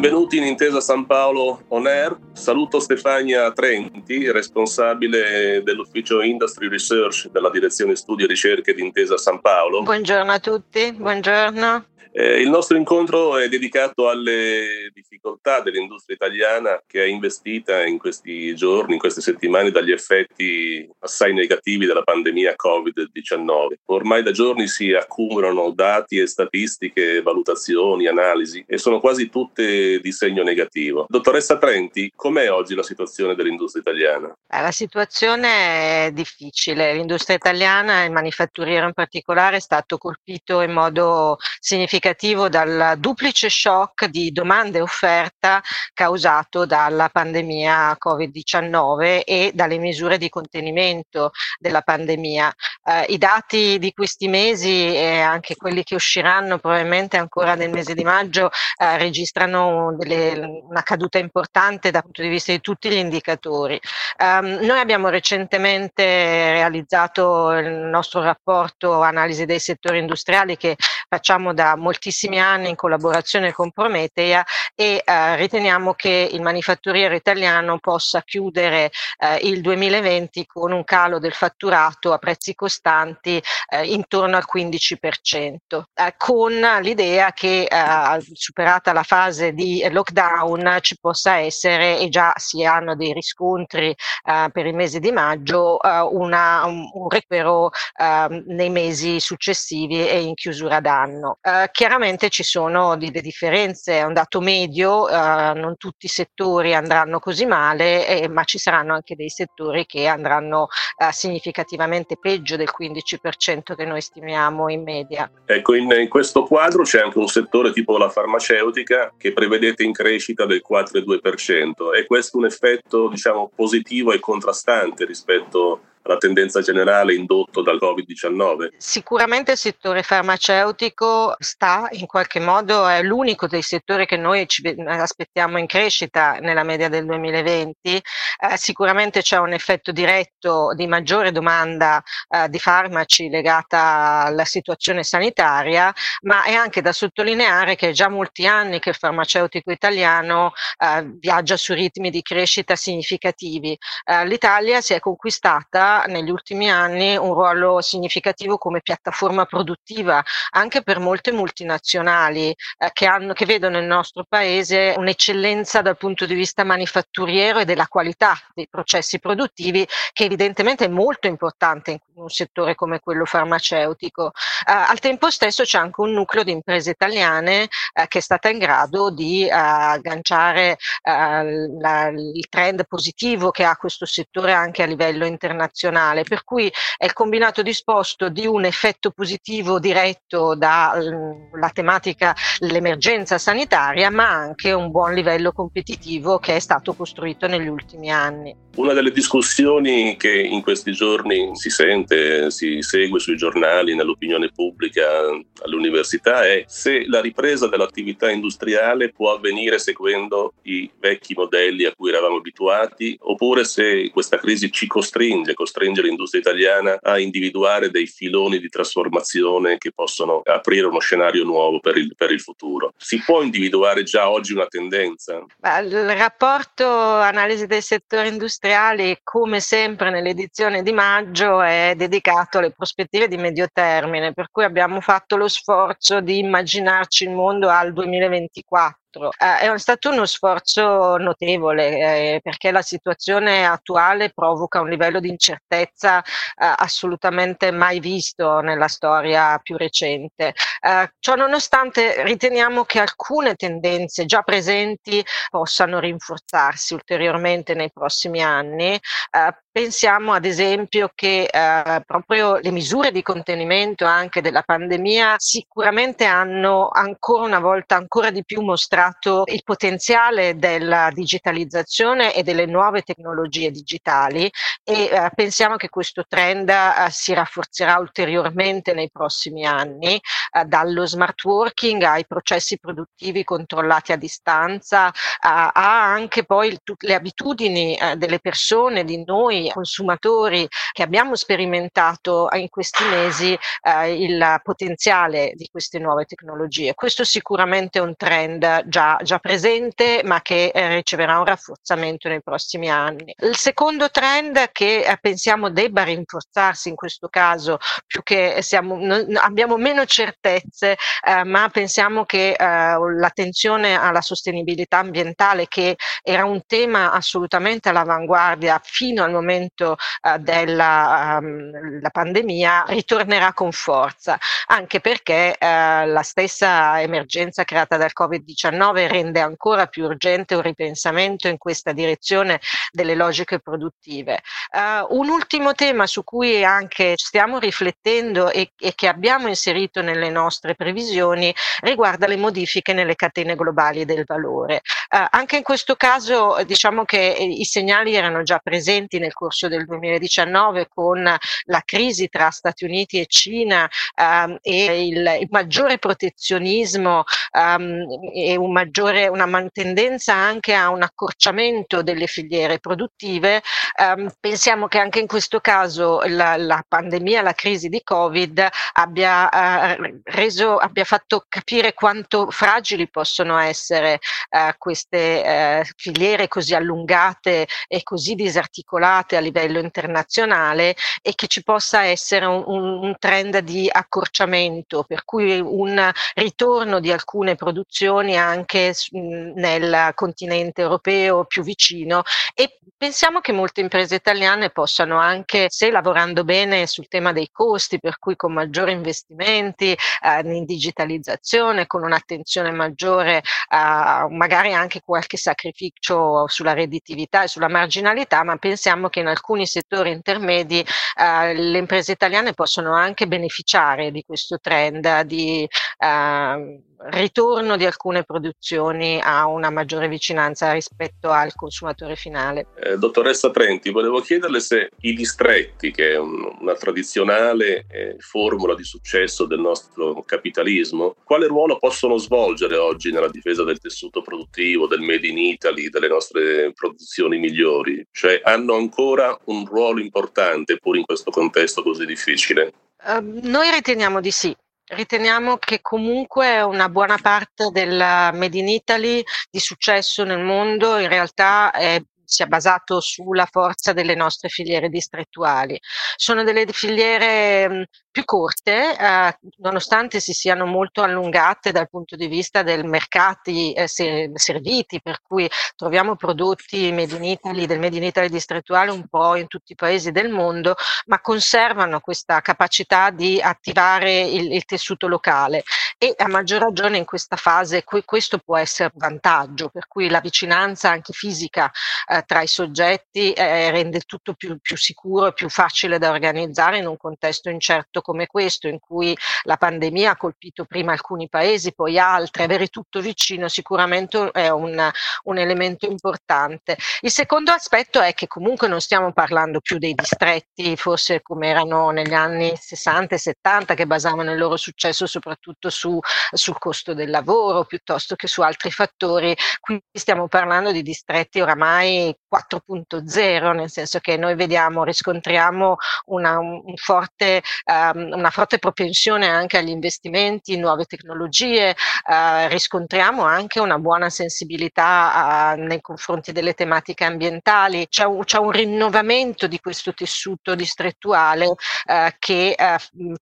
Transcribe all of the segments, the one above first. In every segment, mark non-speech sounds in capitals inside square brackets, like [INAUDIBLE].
Benvenuti in Intesa San Paolo On Air. Saluto Stefania Trenti, responsabile dell'ufficio Industry Research della Direzione Studi e Ricerche di Intesa San Paolo. Buongiorno a tutti, buongiorno. Eh, il nostro incontro è dedicato alle difficoltà dell'industria italiana che è investita in questi giorni, in queste settimane, dagli effetti assai negativi della pandemia Covid-19. Ormai da giorni si accumulano dati e statistiche, valutazioni, analisi e sono quasi tutte di segno negativo. Dottoressa Trenti, com'è oggi la situazione dell'industria italiana? Eh, la situazione è difficile. L'industria italiana, il manifatturiero in particolare, è stato colpito in modo significativo significativo dal duplice shock di domanda e offerta causato dalla pandemia Covid-19 e dalle misure di contenimento della pandemia. Eh, I dati di questi mesi e anche quelli che usciranno probabilmente ancora nel mese di maggio eh, registrano delle, una caduta importante dal punto di vista di tutti gli indicatori. Um, noi abbiamo recentemente realizzato il nostro rapporto analisi dei settori industriali che facciamo da moltissimi anni in collaborazione con Prometea e eh, riteniamo che il manifatturiero italiano possa chiudere eh, il 2020 con un calo del fatturato a prezzi costanti eh, intorno al 15%, eh, con l'idea che eh, superata la fase di lockdown ci possa essere e già si hanno dei riscontri eh, per il mese di maggio una, un, un recupero ehm, nei mesi successivi e in chiusura d'anno anno. Eh, chiaramente ci sono delle differenze, è un dato medio, eh, non tutti i settori andranno così male, eh, ma ci saranno anche dei settori che andranno eh, significativamente peggio del 15% che noi stimiamo in media. Ecco, in, in questo quadro c'è anche un settore tipo la farmaceutica che prevedete in crescita del 4,2%. È questo un effetto diciamo, positivo e contrastante rispetto la tendenza generale indotto dal Covid-19? Sicuramente il settore farmaceutico sta in qualche modo, è l'unico dei settori che noi ci aspettiamo in crescita nella media del 2020. Eh, sicuramente c'è un effetto diretto di maggiore domanda eh, di farmaci legata alla situazione sanitaria, ma è anche da sottolineare che è già molti anni che il farmaceutico italiano eh, viaggia su ritmi di crescita significativi. Eh, L'Italia si è conquistata negli ultimi anni un ruolo significativo come piattaforma produttiva anche per molte multinazionali eh, che, hanno, che vedono nel nostro paese un'eccellenza dal punto di vista manifatturiero e della qualità dei processi produttivi che evidentemente è molto importante in un settore come quello farmaceutico. Eh, al tempo stesso c'è anche un nucleo di imprese italiane eh, che è stata in grado di eh, agganciare eh, la, il trend positivo che ha questo settore anche a livello internazionale nazionale, per cui è il combinato disposto di un effetto positivo diretto dalla mm, tematica dell'emergenza sanitaria, ma anche un buon livello competitivo che è stato costruito negli ultimi anni. Una delle discussioni che in questi giorni si sente, si segue sui giornali, nell'opinione pubblica, all'università è se la ripresa dell'attività industriale può avvenire seguendo i vecchi modelli a cui eravamo abituati oppure se questa crisi ci costringe, costringe l'industria italiana a individuare dei filoni di trasformazione che possono aprire uno scenario nuovo per il, per il futuro. Si può individuare già oggi una tendenza? Il rapporto analisi settore industriale industriali, come sempre nell'edizione di maggio, è dedicato alle prospettive di medio termine, per cui abbiamo fatto lo sforzo di immaginarci il mondo al 2024 eh, è stato uno sforzo notevole eh, perché la situazione attuale provoca un livello di incertezza eh, assolutamente mai visto nella storia più recente. Eh, ciò nonostante riteniamo che alcune tendenze già presenti possano rinforzarsi ulteriormente nei prossimi anni. Eh, pensiamo ad esempio che eh, proprio le misure di contenimento anche della pandemia sicuramente hanno ancora una volta ancora di più mostrato il potenziale della digitalizzazione e delle nuove tecnologie digitali e eh, pensiamo che questo trend eh, si rafforzerà ulteriormente nei prossimi anni, eh, dallo smart working ai processi produttivi controllati a distanza, a anche poi tutte le abitudini eh, delle persone, di noi consumatori che abbiamo sperimentato in questi mesi eh, il potenziale di queste nuove tecnologie. Questo sicuramente è un trend già, già presente ma che eh, riceverà un rafforzamento nei prossimi anni. Il secondo trend che eh, pensiamo debba rinforzarsi in questo caso, più che siamo, non, abbiamo meno certezze, eh, ma pensiamo che eh, l'attenzione alla sostenibilità ambientale che era un tema assolutamente all'avanguardia fino al momento uh, della um, pandemia, ritornerà con forza, anche perché uh, la stessa emergenza creata dal Covid-19 rende ancora più urgente un ripensamento in questa direzione delle logiche produttive. Uh, un ultimo tema su cui anche stiamo riflettendo e, e che abbiamo inserito nelle nostre previsioni riguarda le modifiche nelle catene globali del valore. Uh, anche in questo caso diciamo che i segnali erano già presenti nel corso del 2019 con la crisi tra Stati Uniti e Cina um, e il, il, maggiore protezionismo um, e un maggiore, una tendenza anche a un accorciamento delle filiere produttive. Um, pensiamo che anche in questo caso la, la pandemia, la crisi di Covid abbia, uh, reso, abbia fatto capire quanto fragili possono essere uh, queste uh, filiere così allungate e così disarticolate a livello internazionale e che ci possa essere un, un trend di accorciamento, per cui un ritorno di alcune produzioni anche nel continente europeo più vicino. E pensiamo che molte imprese italiane possano anche, se lavorando bene sul tema dei costi, per cui con maggiori investimenti eh, in digitalizzazione, con un'attenzione maggiore, eh, magari anche qualche sacrificio sulla redditività e sulla marginalità, ma pensiamo che in alcuni settori intermedi eh, le imprese italiane possono anche beneficiare di questo trend di eh, ritorno di alcune produzioni a una maggiore vicinanza rispetto al consumatore finale. Eh, dottoressa Trenti, volevo chiederle se i distretti, che è un, una tradizionale eh, formula di successo del nostro capitalismo, quale ruolo possono svolgere oggi nella difesa del tessuto produttivo, del Made in Italy, delle nostre produzioni migliori? Cioè hanno ancora un ruolo importante pur in questo contesto così difficile? Uh, noi riteniamo di sì. Riteniamo che comunque una buona parte del Made in Italy di successo nel mondo in realtà è sia basato sulla forza delle nostre filiere distrettuali. Sono delle filiere più corte, eh, nonostante si siano molto allungate dal punto di vista dei mercati eh, serviti, per cui troviamo prodotti made in Italy, del Made in Italy distrettuale un po' in tutti i paesi del mondo, ma conservano questa capacità di attivare il, il tessuto locale e a maggior ragione in questa fase questo può essere un vantaggio, per cui la vicinanza anche fisica eh, tra i soggetti eh, rende tutto più, più sicuro e più facile da organizzare in un contesto incerto come questo in cui la pandemia ha colpito prima alcuni paesi, poi altri, avere tutto vicino sicuramente è un, un elemento importante. Il secondo aspetto è che comunque non stiamo parlando più dei distretti, forse come erano negli anni 60 e 70, che basavano il loro successo soprattutto su, sul costo del lavoro piuttosto che su altri fattori. Qui stiamo parlando di distretti oramai 4.0, nel senso che noi vediamo, riscontriamo una, un forte uh, Ehm, una forte propensione anche agli investimenti in nuove tecnologie, eh, riscontriamo anche una buona sensibilità eh, nei confronti delle tematiche ambientali, c'è un, c'è un rinnovamento di questo tessuto distrettuale eh, che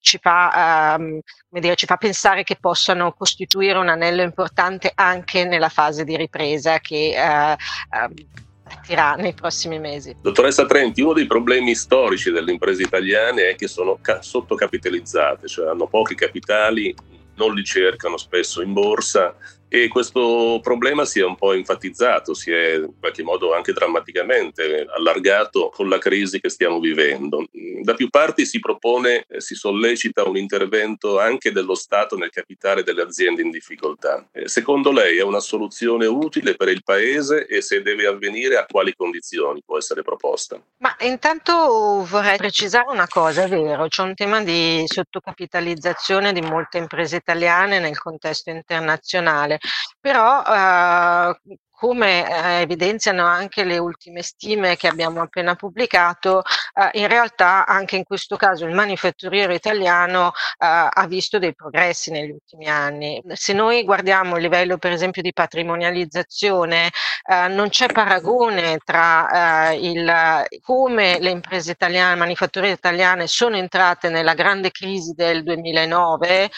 ci fa, ehm, dire, ci fa pensare che possano costituire un anello importante anche nella fase di ripresa che eh, ehm, partirà nei prossimi mesi. Dottoressa Trenti, uno dei problemi storici delle imprese italiane è che sono ca- sottocapitalizzate, cioè hanno pochi capitali, non li cercano spesso in borsa e questo problema si è un po' enfatizzato, si è in qualche modo anche drammaticamente allargato con la crisi che stiamo vivendo. Da più parti si propone, eh, si sollecita un intervento anche dello Stato nel capitale delle aziende in difficoltà. Eh, secondo lei è una soluzione utile per il Paese e se deve avvenire a quali condizioni può essere proposta? Ma intanto vorrei precisare una cosa, è vero, c'è un tema di sottocapitalizzazione di molte imprese italiane nel contesto internazionale però eh, come eh, evidenziano anche le ultime stime che abbiamo appena pubblicato, eh, in realtà anche in questo caso il manifatturiero italiano eh, ha visto dei progressi negli ultimi anni. Se noi guardiamo il livello per esempio di patrimonializzazione, eh, non c'è paragone tra eh, il, come le imprese italiane, manifatturiere italiane sono entrate nella grande crisi del 2009 eh,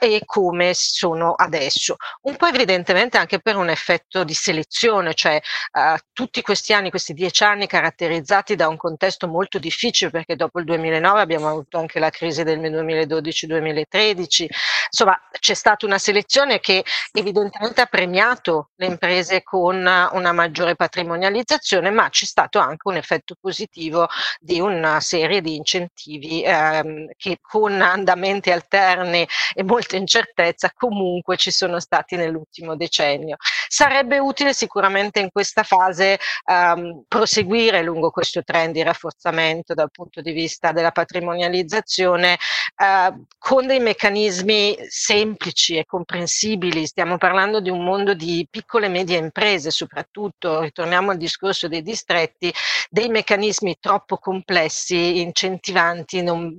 e come sono adesso. Un po' evidentemente anche per un effetto di selezione, cioè uh, tutti questi anni, questi dieci anni caratterizzati da un contesto molto difficile perché dopo il 2009 abbiamo avuto anche la crisi del 2012-2013, insomma c'è stata una selezione che evidentemente ha premiato le imprese con una maggiore patrimonializzazione, ma c'è stato anche un effetto positivo di una serie di incentivi ehm, che con andamenti alterni e molta incertezza comunque ci sono stati nell'ultimo decennio. Sarebbe utile sicuramente in questa fase um, proseguire lungo questo trend di rafforzamento dal punto di vista della patrimonializzazione uh, con dei meccanismi semplici e comprensibili. Stiamo parlando di un mondo di piccole e medie imprese, soprattutto, ritorniamo al discorso dei distretti, dei meccanismi troppo complessi, incentivanti, non,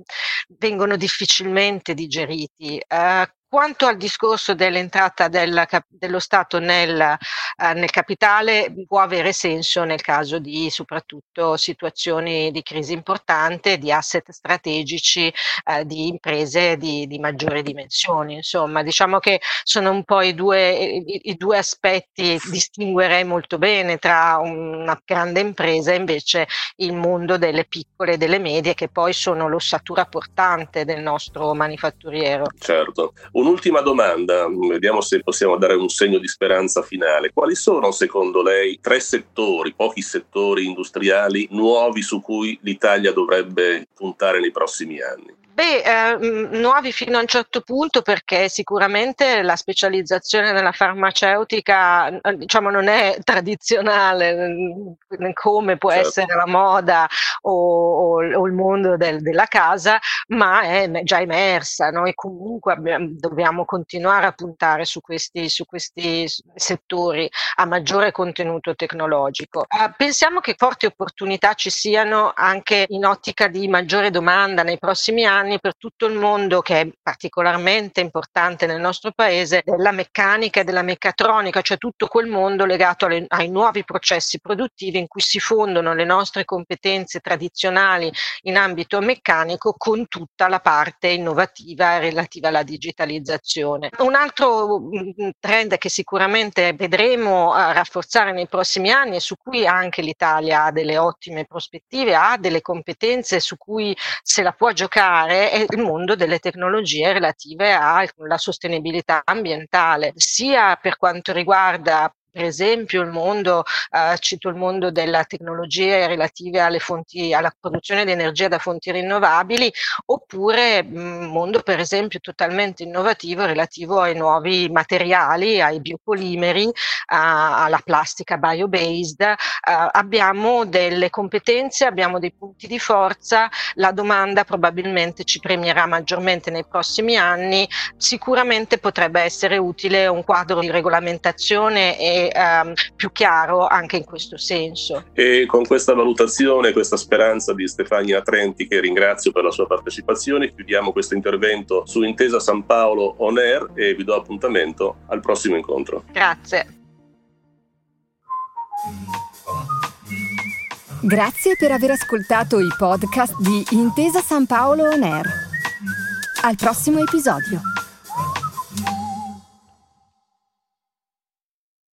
vengono difficilmente digeriti. Uh, quanto al discorso dell'entrata del, dello Stato nel, eh, nel, capitale, può avere senso nel caso di soprattutto situazioni di crisi importante, di asset strategici, eh, di imprese di, di, maggiori dimensioni. Insomma, diciamo che sono un po' i due, i, i due aspetti, distinguerei molto bene tra una grande impresa e invece il mondo delle piccole e delle medie, che poi sono l'ossatura portante del nostro manifatturiero. Certo. Un'ultima domanda, vediamo se possiamo dare un segno di speranza finale. Quali sono secondo lei tre settori, pochi settori industriali nuovi su cui l'Italia dovrebbe puntare nei prossimi anni? Beh, eh, nuovi fino a un certo punto perché sicuramente la specializzazione nella farmaceutica diciamo, non è [LAUGHS] tradizionale come può certo. essere la moda o, o, o il mondo del, della casa, ma è già emersa no? e comunque abbiamo, dobbiamo continuare a puntare su questi, su questi settori a maggiore contenuto tecnologico. Eh, pensiamo che forti opportunità ci siano anche in ottica di maggiore domanda nei prossimi anni anni per tutto il mondo, che è particolarmente importante nel nostro paese, della meccanica e della meccatronica, cioè tutto quel mondo legato alle, ai nuovi processi produttivi in cui si fondono le nostre competenze tradizionali in ambito meccanico con tutta la parte innovativa relativa alla digitalizzazione. Un altro mm, trend che sicuramente vedremo rafforzare nei prossimi anni e su cui anche l'Italia ha delle ottime prospettive, ha delle competenze su cui se la può giocare è il mondo delle tecnologie relative alla sostenibilità ambientale, sia per quanto riguarda per esempio il mondo, eh, cito il mondo della tecnologia relative alle fonti, alla produzione di energia da fonti rinnovabili, oppure il mm, mondo per esempio totalmente innovativo relativo ai nuovi materiali, ai biopolimeri, a, alla plastica bio-based. Eh, abbiamo delle competenze, abbiamo dei punti di forza, la domanda probabilmente ci premierà maggiormente nei prossimi anni, sicuramente potrebbe essere utile un quadro di regolamentazione e ehm, più chiaro anche in questo senso. E con questa valutazione, questa speranza di Stefania Trenti, che ringrazio per la sua partecipazione, chiudiamo questo intervento su Intesa San Paolo On Air e vi do appuntamento al prossimo incontro. Grazie. Grazie per aver ascoltato i podcast di Intesa San Paolo On Air. Al prossimo episodio.